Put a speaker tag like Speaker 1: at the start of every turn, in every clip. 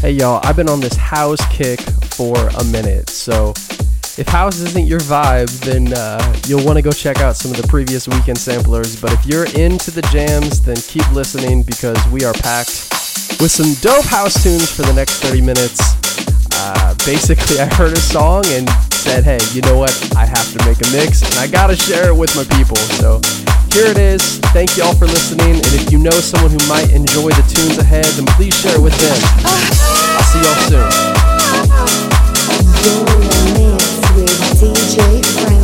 Speaker 1: Hey y'all, I've been on this house kick for a minute, so if house isn't your vibe, then uh, you'll want to go check out some of the previous weekend samplers. But if you're into the jams, then keep listening because we are packed with some dope house tunes for the next 30 minutes. Uh, basically, I heard a song and said, hey, you know what? I have to make a mix and I gotta share it with my people. So here it is. Thank you all for listening. And if you know someone who might enjoy the tunes ahead, then please share it with them. I'll see y'all soon.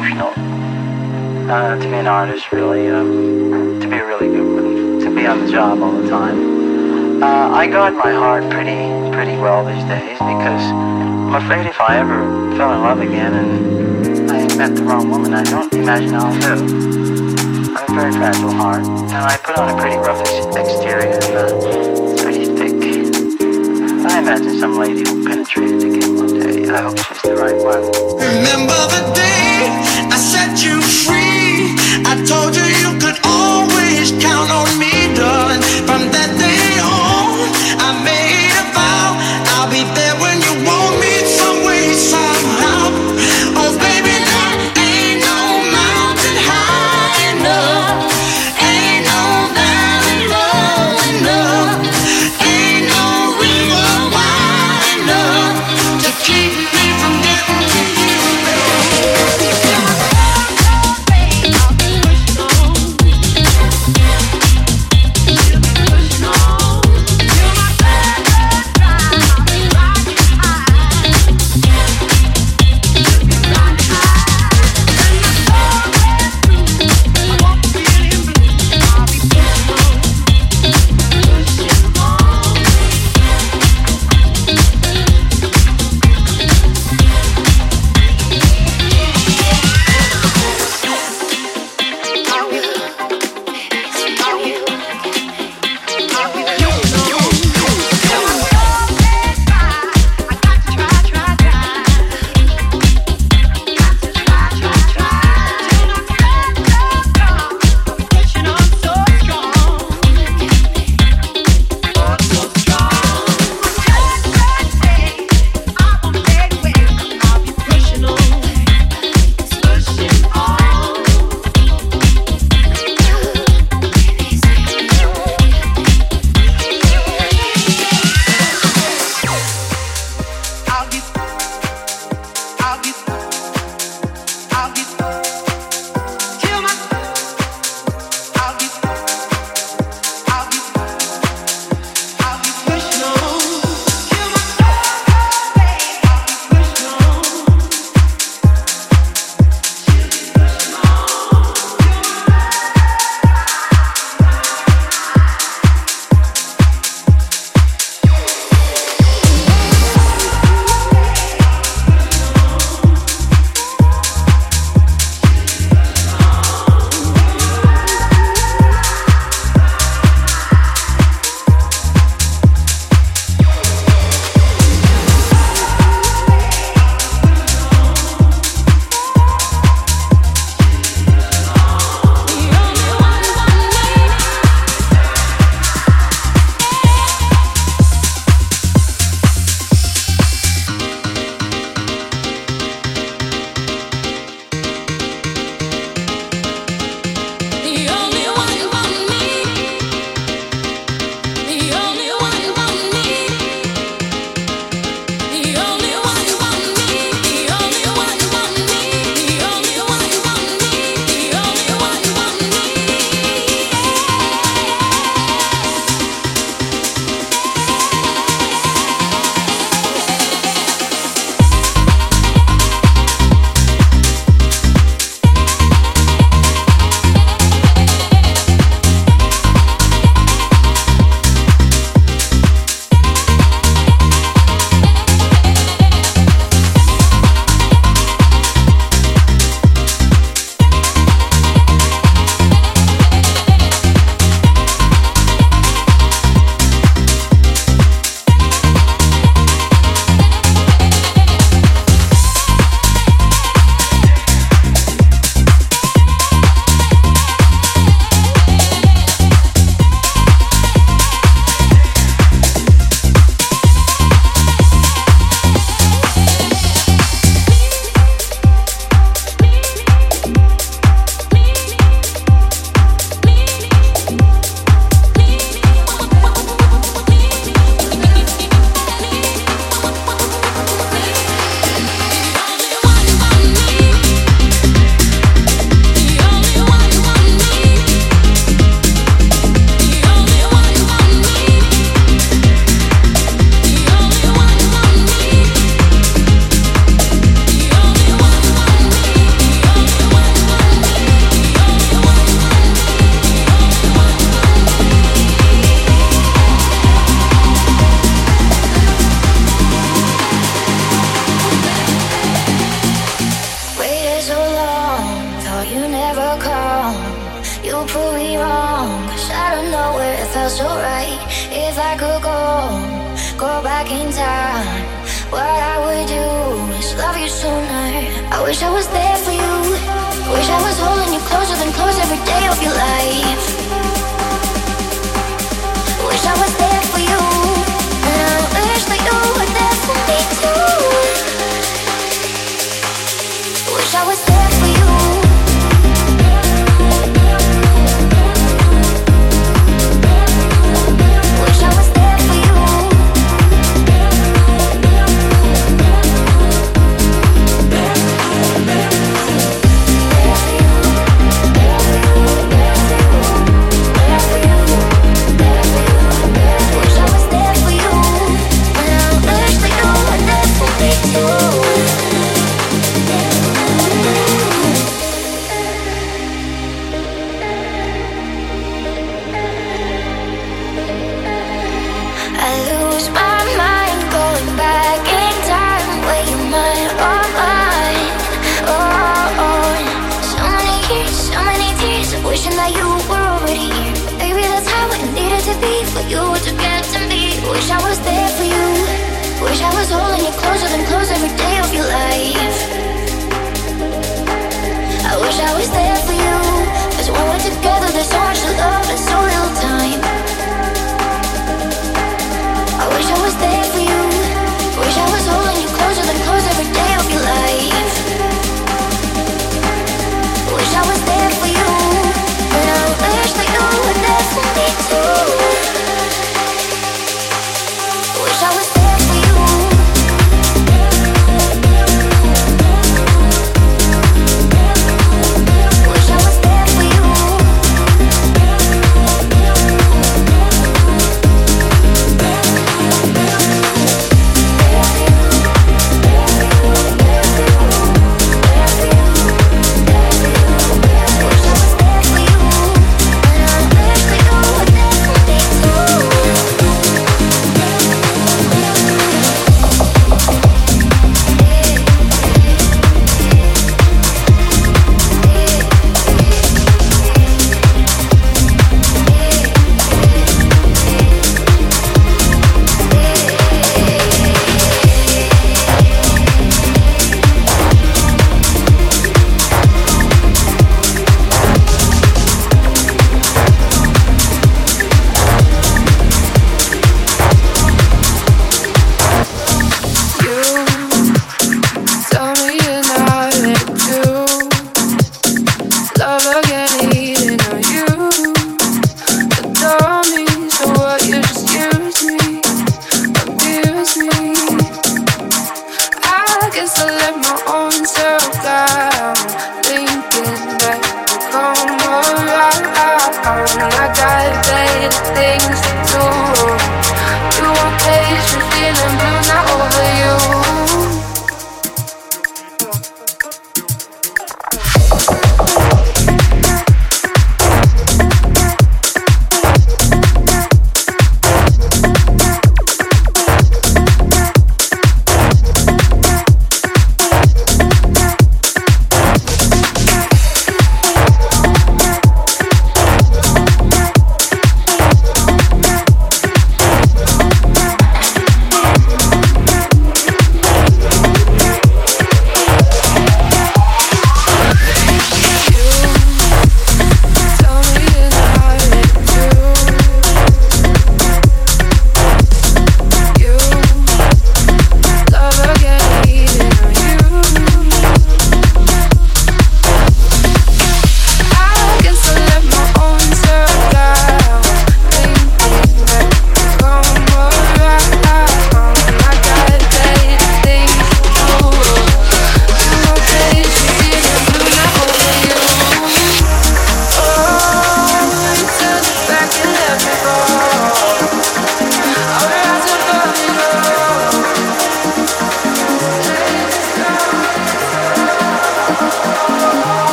Speaker 2: Emotional uh, to be an artist, really, um, to be a really good one, to be on the job all the time. Uh, I guard my heart pretty, pretty well these days because I'm afraid if I ever fell in love again and I met the wrong woman, I don't imagine I'll live. I have a very fragile heart, and I put on a pretty rough ex- exterior and uh, pretty thick. I imagine some lady will penetrate it again one day. I hope she's the right one.
Speaker 3: Remember the day you free. I told you you could always count on me,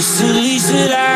Speaker 4: It's the least that I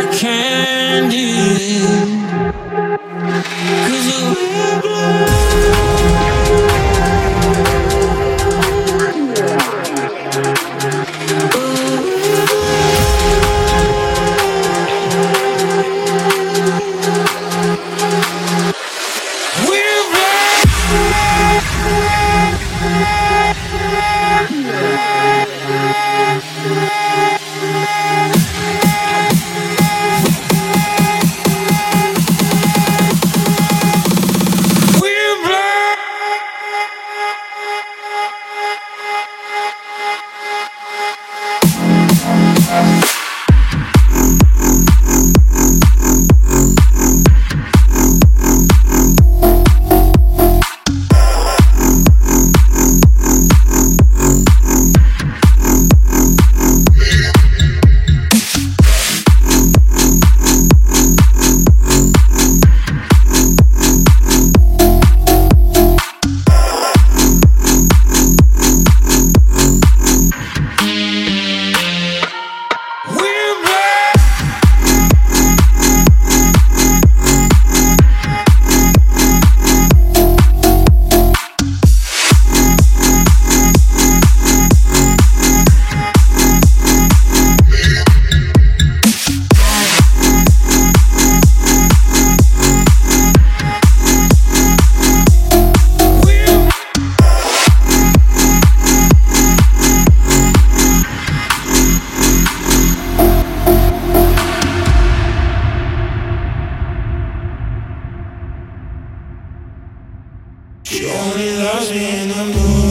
Speaker 4: only
Speaker 3: loves me in the mood.